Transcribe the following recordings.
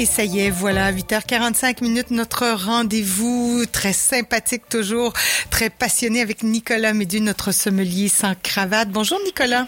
Et ça y est, voilà, 8h45 minutes, notre rendez-vous très sympathique toujours, très passionné avec Nicolas Médu, notre sommelier sans cravate. Bonjour Nicolas.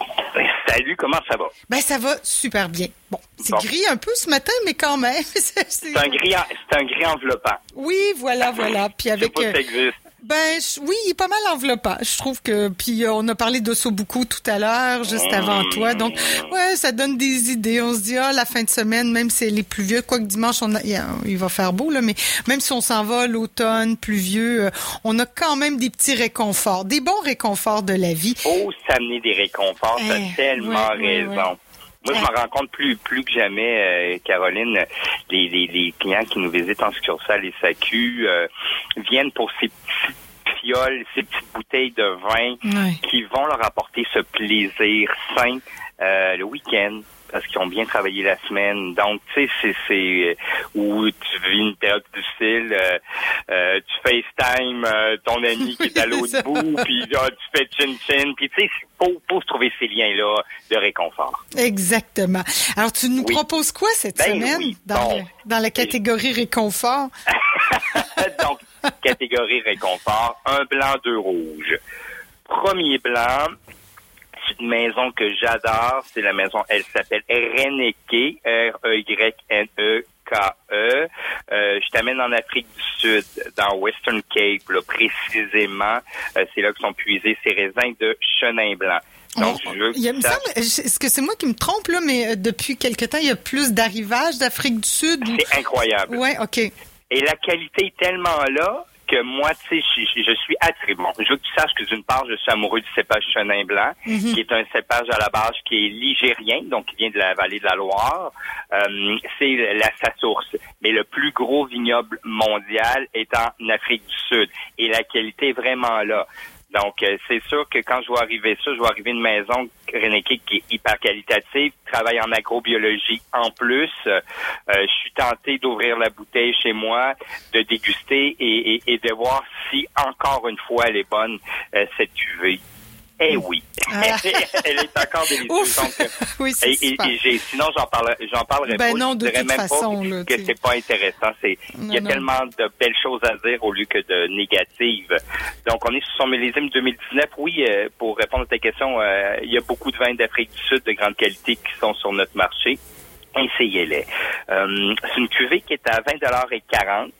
Salut, comment ça va? Ben ça va super bien. Bon, c'est gris un peu ce matin, mais quand même. c'est un gris, c'est un gris enveloppant. Oui, voilà, voilà. Puis avec. Je sais pas si ça existe. Ben oui, il est pas mal enveloppant. Je trouve que puis euh, on a parlé d'Ossobuco tout à l'heure, juste avant toi. Donc ouais, ça donne des idées. On se dit ah la fin de semaine, même si elle est pluvieux, quoique dimanche on a, il va faire beau là, mais même si on s'en va l'automne pluvieux, euh, on a quand même des petits réconforts, des bons réconforts de la vie. Oh, ça des réconforts, t'as Eh, tellement ouais, ouais, raison. Moi, je me rends compte plus, plus que jamais, euh, Caroline, les, les, les clients qui nous visitent en succursale et SAQ euh, viennent pour ces petites fioles, ces petites bouteilles de vin qui vont leur apporter ce plaisir sain euh, le week-end parce qu'ils ont bien travaillé la semaine. Donc, tu sais, c'est, c'est euh, où tu vis une période difficile, euh, euh, tu FaceTime euh, ton ami qui est à l'autre bout, puis tu fais chin-chin, puis tu sais, pour, pour se trouver ces liens-là de réconfort. Exactement. Alors tu nous Oui. proposes quoi cette Ben semaine oui, dans, bon. le- dans la catégorie réconfort? Donc, catégorie réconfort, un blanc, deux rouges. Premier blanc, une maison que j'adore. C'est la maison, elle s'appelle Reneke, R-E-Y-N-E-K-E. Euh, je t'amène en Afrique du Sud, dans Western Cape, là, précisément. Euh, c'est là que sont puisés ces raisins de chenin blanc. Donc, On- je veux que il y a- tu me saches- semble, est-ce que c'est moi qui me trompe là, mais euh, depuis quelque temps, il y a plus d'arrivages d'Afrique du Sud. c'est incroyable. Ouais, ok. Et la qualité est tellement là que moi, tu sais, je, suis attiré. Bon, je veux que tu saches que d'une part, je suis amoureux du cépage chenin blanc, Mhm. qui est un cépage à la base qui est ligérien, donc qui vient de la vallée de la Loire. Euh, c'est la sa source. Mais le plus gros vignoble mondial est en Afrique du Sud. Et la qualité est vraiment là. Donc, euh, c'est sûr que quand je vais arriver ça, je vais arriver une maison Reneke qui est hyper qualitative, travaille en agrobiologie en plus. Euh, euh, je suis tenté d'ouvrir la bouteille chez moi, de déguster et, et- et de voir si encore une fois elle est bonne, euh, cette cuvée. Eh oui, Ah. elle est encore délicieuse. Euh, oui, c'est et, sinon, j'en parle, j'en parlerai Ben pas. non, je de dirais toute même façon, pas là, que c'est pas intéressant. C'est, il y a non. tellement de belles choses à dire au lieu que de négatives. Donc, on est sur son millésime 2019. Oui, euh, pour répondre à ta question, euh, il y a beaucoup de vins d'Afrique du Sud de grande qualité qui sont sur notre marché. Essayez-les. Euh, c'est une cuvée qui est à 20,40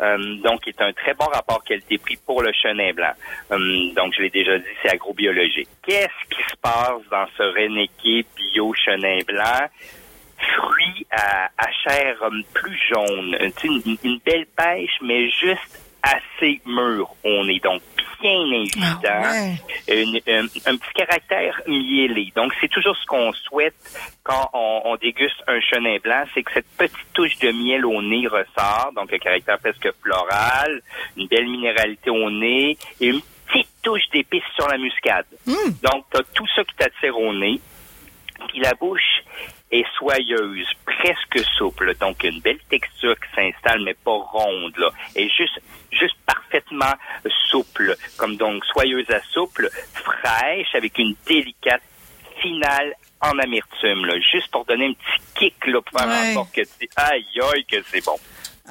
euh, donc qui est un très bon rapport qualité-prix pour le chenin blanc. Euh, donc, je l'ai déjà dit, c'est agrobiologique. Qu'est-ce qui se passe dans ce Reneke bio chenin blanc? Fruits à, chair euh, plus jaune, Euh, une, une belle pêche, mais juste assez mûr. On est donc bien invitant Ah ouais. une- un, un petit caractère miellé. Donc, c'est toujours ce qu'on souhaite quand on, on déguste un chenin blanc, c'est que cette petite touche de miel au nez ressort, donc un caractère presque floral, une belle minéralité au nez et une petite touche d'épices sur la muscade. Mm. Donc, tu as tout ça qui t'attire au nez. Puis la bouche est soyeuse, presque souple. Donc, une belle texture qui s'installe, mais pas ronde, là. Et juste, juste parfaitement souple. Comme donc, soyeuse à souple, fraîche, avec une délicate finale en amertume, là. Juste pour donner un petit kick, là, pour faire Ouais. en sorte que tu aïe, aïe, que c'est bon.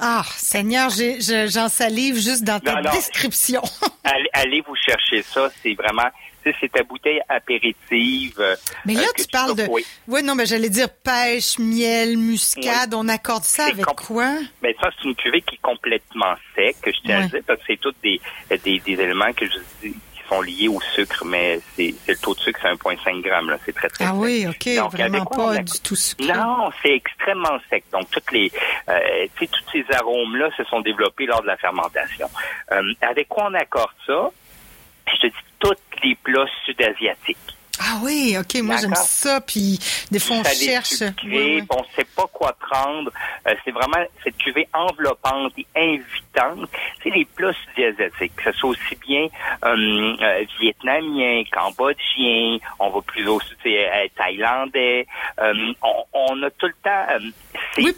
Ah, Seigneur, j'en salive juste dans ta Non, description. Allez, allez vous chercher ça. C'est vraiment, sais, c'est ta bouteille apéritive. euh, Mais là, euh, que tu parles de. oui. Non, mais j'allais dire pêche, miel, muscade. On accorde ça avec quoi? Mais ça, c'est une cuvée qui est complètement sec, que je tiens à Ouais. dire, parce que c'est tous des, des, des éléments que je dis qui sont liés au sucre, mais c'est le taux de sucre, c'est 1,5 grammes, là. C'est très, très Ah sec. oui, OK, Donc, vraiment quoi pas a- du tout sucré. Non, c'est extrêmement sec. Donc, toutes les, euh, tu sais, tous ces arômes-là se sont développés lors de la fermentation. Euh, avec quoi on accorde ça? Je te dis les plats sud-asiatiques. Ah oui, OK, moi j'aime ça, puis des fois on cherche. sucré, Oui, oui. on sait pas quoi prendre. Euh, c'est vraiment cette cuvée enveloppante et invitante. C'est les plats sud-asiatiques, que ce soit aussi bien euh, euh, vietnamien, cambodgien, on va plus au sais, euh, thaïlandais. Euh, on, on a tout le temps... c'est- Oui.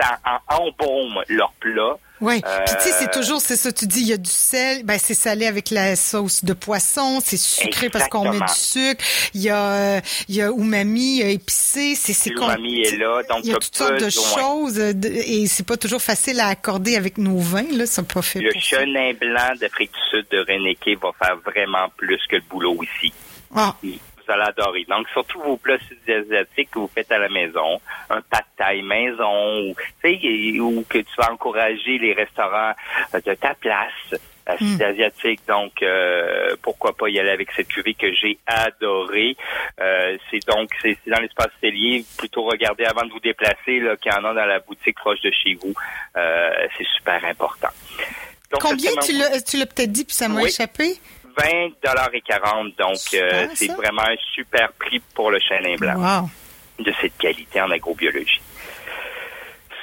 Ça embaume leurs plats Oui. Puis tu sais, c'est toujours, c'est ça, tu dis, il y a du sel, ben c'est salé avec la sauce de poisson, c'est sucré parce qu'on met du sucre. Il y a, il y a umami épicé, c'est c'est L'umami est là, donc il y a toutes sortes de choses et c'est pas toujours facile à accorder avec nos vins là, ça pas fait. Le chenin blanc d'Afrique du Sud de Reneke va faire vraiment plus que le boulot ici. Ah vous allez adorer. Donc, surtout vos plats sud-asiatiques que vous faites à la maison, un pad thai maison, ou, ou que tu vas encourager les restaurants euh, de ta place euh, hmm. sud-asiatique. Donc, euh, pourquoi pas y aller avec cette cuvée que j'ai adorée. c'est donc, c'est dans l'espace cellier. Plutôt regarder avant de vous déplacer qu'il y en a dans la boutique proche de chez vous. c'est super important. Combien tu l'as, peut-être dit puis ça m'a échappé? 20 dollars et 40. Donc, euh, c'est vraiment un super prix pour le chenin blanc de cette qualité en agrobiologie.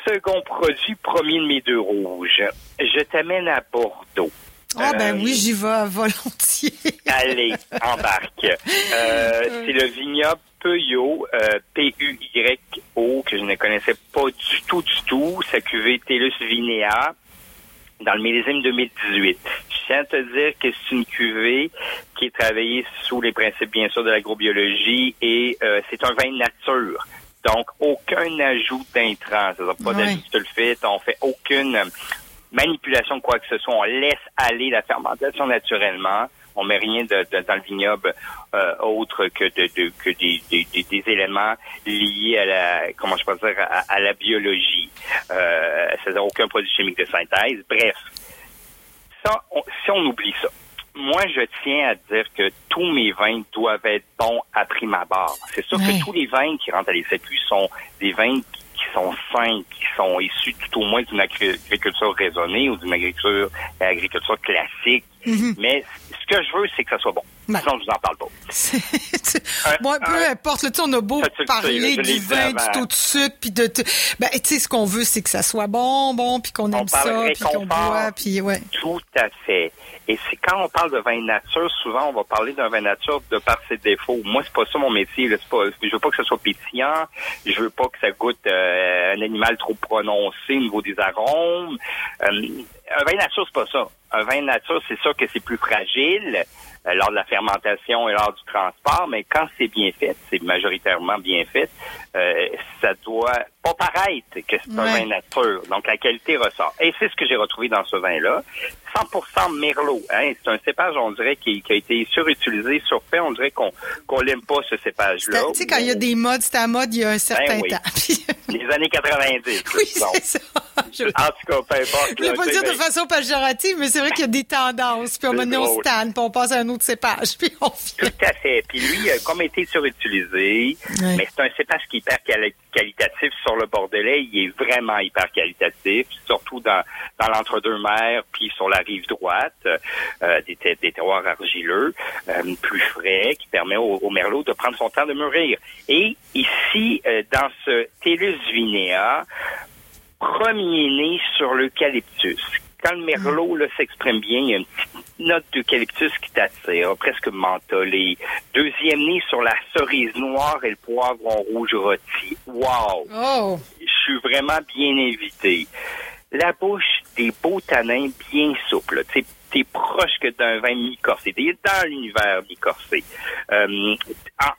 Second produit, premier de mes deux rouges. Je t'amène à Bordeaux. Ah ben oui, j'y vais volontiers. allez, embarque. Euh, c'est le vignoble Peuillot, euh, P-U-Y-O, que je ne connaissais pas du tout, du tout. Sa cuvée Tellus Vinea dans le millésime 2018. Je tiens à te dire que c'est une cuvée qui est travaillée sous les principes, bien sûr, de l'agrobiologie et euh, c'est un vin nature. Donc, aucun ajout d'intrants. Ça pas ouais. d'ajout le fait. On fait aucune manipulation de quoi que ce soit. On laisse aller la fermentation naturellement on met rien de, dans le vignoble euh, autre que de, que des, des, éléments liés à la comment je peux dire à, la biologie. Euh, c'est-à-dire aucun produit chimique de synthèse. Bref, ça, si on oublie ça. Moi, je tiens à dire que tous mes vins doivent être bons à prime abord. C'est sûr que tous les vins qui rentrent à l'essai sont des vins qui sont sains, qui sont issus tout au moins d'une agriculture raisonnée ou d'une agriculture, agriculture classique. Mm-hmm. Mais ce que je veux, c'est que ça soit bon. Sinon, je vous en parle pas. Moi, peu importe. Là, on a beau parler du vin, du taux de sucre, puis de... Ben, tu sais, ce qu'on veut, c'est que ça soit bon, bon, puis qu'on aime ça, puis qu'on boit, puis ouais. Tout à fait. Et c'est quand on parle de vin nature, souvent, on va parler d'un vin nature de par ses défauts. Moi, c'est pas ça mon métier. Là. Pas, je veux pas que ça soit pétillant. Je veux pas que ça goûte euh, un animal trop prononcé au niveau des arômes. Euh, un vin nature, c'est pas ça. Un vin nature, c'est ça que c'est plus fragile euh, lors de la fermentation et lors du transport, mais quand c'est bien fait, c'est majoritairement bien fait, ça doit pas paraître que c'est un vin nature. Donc la qualité ressort. Et c'est ce que j'ai retrouvé dans ce vin-là. 100% Merlot. Hein? C'est un cépage, on dirait, qui, a été surutilisé, surfait. On dirait qu'on qu'on l'aime pas, ce cépage-là. Tu sais, quand il y a des modes, c'est à mode il y a un certain ben temps. Les années 90. Oui, c'est ça. En tout cas, peu importe. Je ne vais pas dire de façon péjorative, mais c'est vrai qu'il y a des tendances. Puis on moment on stanne, puis on passe à un autre cépage, puis on Tout à fait. Puis lui, il a comme été surutilisé, mais c'est un cépage qui est hyper qualitatif sur le Bordelais. Il est vraiment hyper qualitatif, surtout dans, dans l'entre-deux-mers, puis sur la rive droite, euh, des, des, terroirs argileux, euh, plus frais, qui permet au, merlot de prendre son temps de mûrir. Et ici, euh, dans ce Tellus vinea, premier né sur l'eucalyptus. Quand le merlot s'exprime bien, il y a une petite note d'eucalyptus qui t'attire, presque mentholée. Deuxième nez sur la cerise noire et le poivron rouge rôti. Wow! Oh. Je suis vraiment bien invité la bouche des beaux tanins bien souples. Tu t'es proche que d'un vin mi-corsé. T'es dans l'univers mi-corsé. Euh,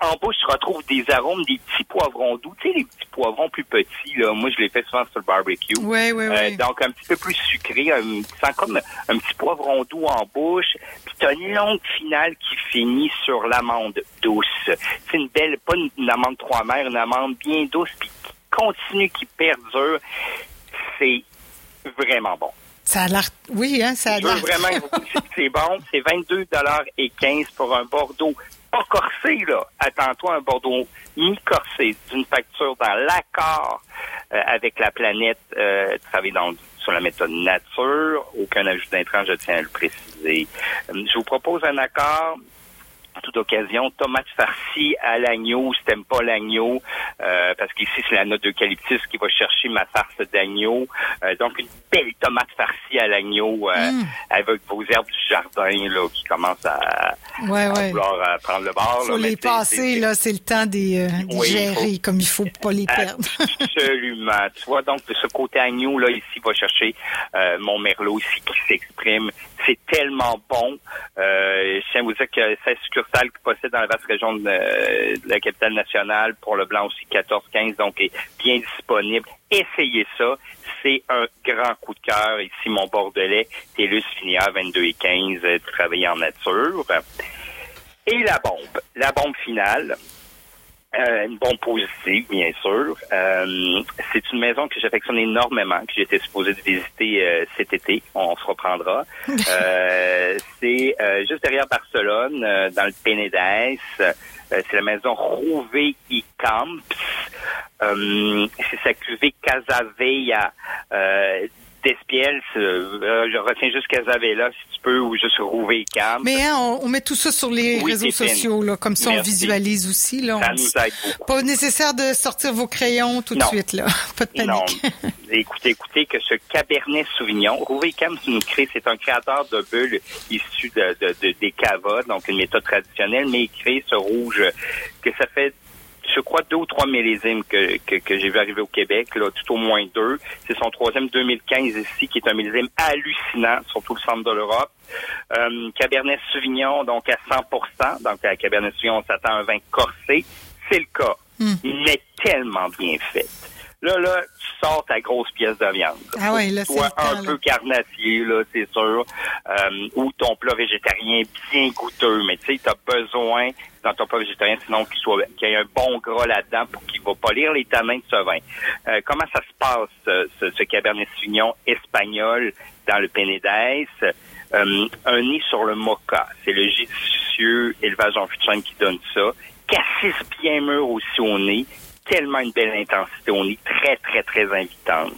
en, bouche, tu retrouves des arômes, des petits poivrons doux. Tu sais, les petits poivrons plus petits, là. Moi, je les fais souvent sur le barbecue. Oui, oui, oui. donc, un petit peu plus sucré. Un, sens comme un petit poivron doux en bouche. Puis t'as une longue finale qui finit sur l'amande douce. C'est une belle, pas une, amande trois mères, une amande bien douce, puis qui continue, qui perdure. C'est vraiment bon. Ça a l'air, oui, hein, ça a l'air. vraiment, c'est bon. C'est 22 dollars et 15 pour un Bordeaux pas corsé, là. Attends-toi, un Bordeaux mi-corsé, d'une facture dans l'accord euh, avec la planète, euh, dans, sur la méthode nature, aucun ajout d'intrants, je tiens à le préciser. Euh, je vous propose un accord toute occasion. Tomate farcie à l'agneau, si t'aimes pas l'agneau, euh, parce qu'ici, c'est la note d'eucalyptus qui va chercher ma farce d'agneau. Euh, donc, une belle tomate farcie à l'agneau euh, Mm. avec vos herbes du jardin là, qui commencent à, Ouais, à ouais. vouloir prendre le bord. Faut là, les passer, là, c'est le temps des, des Oui, gérer, comme il faut pas les perdre. Absolument. Tu vois, donc, de ce côté agneau, là, ici, va chercher mon merlot ici qui s'exprime. C'est tellement bon. Je tiens à vous dire que 16 succursales qui dans la vaste région de, de la capitale nationale, pour le blanc aussi 14-15, donc est bien disponible. Essayez ça. C'est un grand coup de cœur. Ici, mon Bordelais, Télus Finière 22 et 15, euh, travailler en nature. Et la bombe. La bombe finale. Euh, une bombe positive, bien sûr. Euh, c'est une maison que j'affectionne énormément, que j'étais supposé de visiter euh, cet été. On se reprendra. Euh, c'est euh, juste derrière Barcelone, euh, dans le Penedès. Euh, c'est la maison Rouvé y Camps. Euh, c'est sa cuvée Casavella. Despiel, euh, je retiens juste Casavella, si tu peux, ou juste Rouvé y Camps. Mais hein, on, on met tout ça sur les Oui, réseaux sociaux, là, comme ça on visualise aussi. Là, Ça on- nous aide beaucoup. Pas nécessaire de sortir vos crayons tout de Non. suite, là. Pas de Non. panique. écoutez, écoutez que ce Cabernet Sauvignon, Rouvé Cam, une crée- c'est un créateur de bulles issu de, de- de- des cavas, donc une méthode traditionnelle, mais il crée ce rouge que ça fait je crois deux ou trois millésimes que, que, que j'ai vu arriver au Québec, là, tout au moins deux. C'est son troisième 2015 ici, qui est un millésime hallucinant, surtout le centre de l'Europe. Euh, Cabernet Sauvignon, donc à 100% Donc, à Cabernet Sauvignon, on s'attend à un vin corsé. C'est le cas, Hmm. mais tellement bien fait. Là, là, tu sors ta grosse pièce de viande. Ah ouais, là, temps, un là. peu carnassier, là, c'est sûr. Euh, ou ton plat végétarien bien goûteux. Mais tu sais, tu as besoin, dans ton plat végétarien, sinon qu'il soit qu'il y ait un bon gras là-dedans pour qu'il va pas lire les tanins de ce vin. Euh, comment ça se passe, ce, ce, ce Cabernet Sauvignon espagnol dans le Penedès? Euh, un nez sur le mocha. C'est le judicieux élevage en chêne qui donne ça. Cassis bien mûr aussi au nez. Tellement une belle intensité au nez. Très, très, très invitante.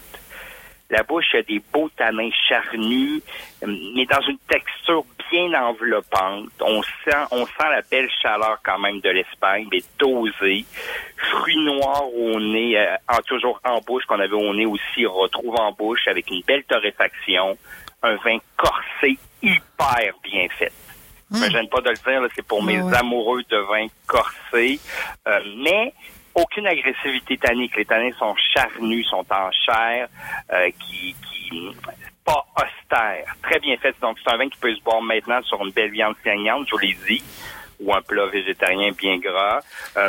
La bouche a des beaux tanins charnus, euh, mais dans une texture bien enveloppante. On sent, on sent la belle chaleur quand même de l'Espagne, mais dosée. Fruits noirs au nez, euh, en, toujours en bouche, qu'on avait au nez aussi, on retrouve en bouche avec une belle torréfaction. Un vin corsé hyper bien fait. Je me gêne pas de le dire, c'est pour mes ouais. amoureux de vin corsé. Euh, mais aucune agressivité tannique. Les tanins sont charnus, sont en chair, euh, qui, qui pas austère. Très bien fait. Donc, c'est un vin qui peut se boire maintenant sur une belle viande saignante, je vous l'ai dit, ou un plat végétarien bien gras. Euh,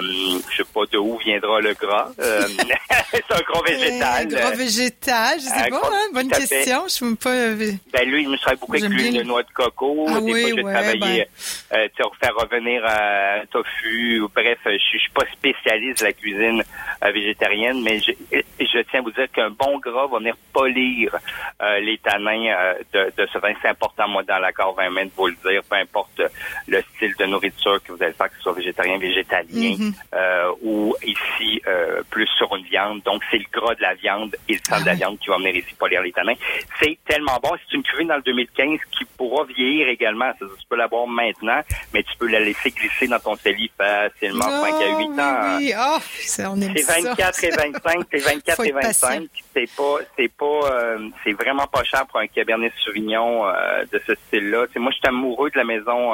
je sais pas de où viendra le gras. Euh, c'est un gros végétal. Un gros végétal, je sais Un pas, gros- hein, bonne fait. question. Je suis même pas. euh, Ben lui, il me travaille beaucoup avec l'huile de noix de coco. Ah Des oui, fois, j'ai ouais, travaillé, euh, tu faire revenir à un tofu. ou Bref, je suis je suis pas spécialiste de la cuisine euh, végétarienne, mais je, je tiens à vous dire qu'un bon gras va venir polir euh, les tanins euh, de, de ce vin. C'est important, moi, dans l'accord 20 de vous le dire, peu importe le style de nourriture que vous allez faire, que ce soit végétarien, végétalien, Mhm. euh, ou ici, euh, plus sur une viande. Donc, c'est le gras de la viande et le sang Ah de la viande qui va venir ici polir les tanins. C'est tellement bon. C'est une cuvée dans le 2015 qui pourra vieillir également. Tu peux la boire maintenant, mais tu peux la laisser glisser dans ton cellier facilement 5 à 8 Oh, ans. Oui. Oh, ça, on aime C'est ça. 24 et 25, c'est 24 Faut et être patient. 25. C'est pas, c'est pas, euh, c'est vraiment pas cher pour un Cabernet Sauvignon de ce style-là. Moi, je suis amoureux de la maison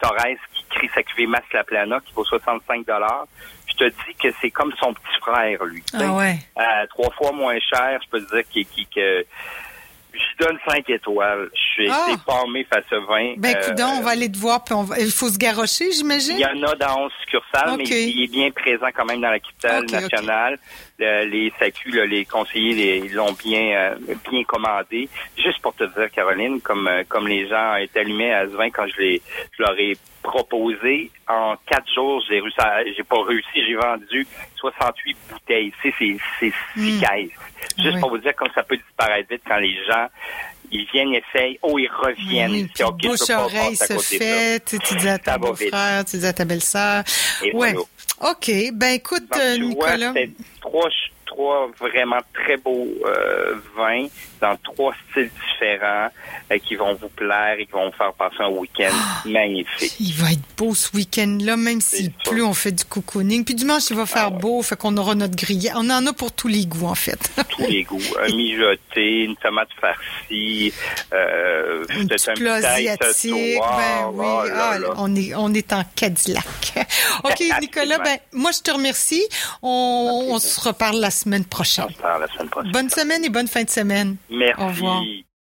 Torres qui crie sa cuvée Mas La Plana qui vaut 65 dollars. Je te dis que c'est comme son petit frère, lui. Ah ouais. Euh, trois fois moins cher, je peux te dire qu'il, qu'il- que je donne 5 étoiles. Je suis Ah! été palmé face à 20. Ben, Euh, coudonc, on va aller te voir, puis on va... il faut se garrocher, j'imagine? il y en a dans 11 succursales, mais il est bien présent quand même dans la capitale nationale. Le- les SAQ, là, les conseillers, les- ils l'ont bien euh, bien commandé. Juste pour te dire, Caroline, comme euh, comme les gens étaient allumés à ce vin quand je, les, je leur ai proposé, en quatre jours, j'ai réussi j'ai pas réussi, j'ai vendu 68 bouteilles. C'est c'est six Mm. caisses. Juste Oui. pour vous dire comme ça peut disparaître vite quand les gens ils viennent, essayent, oh, ils reviennent. Oui, puis disent, OK, je peux bouche oreille se fait, tu, dis à ton beau-frère, tu dis à ta belle-sœur. Ouais. voilà. OK. Ben, écoute, Donc, euh, tu vois, Nicolas. trois, trois vraiment très beaux euh, vins dans trois styles différents euh, qui vont vous plaire et qui vont vous faire passer un week-end Ah! magnifique. Il va être beau ce week-end-là, même s'il pleut, on fait du cocooning. Puis dimanche, il va faire Ah beau, fait qu'on aura notre grillade. On en a pour tous les goûts, en fait. Tous les goûts. Un mijoté, une tomate farcie, euh, Un petit plat asiatique. Ben oui, Oh là Ah, là. on est on est en Cadillac. OK, Nicolas, ben moi je te remercie. On, on se reparle la semaine prochaine. On se parle la semaine prochaine. Bonne semaine et bonne fin de semaine. Merci. Au revoir.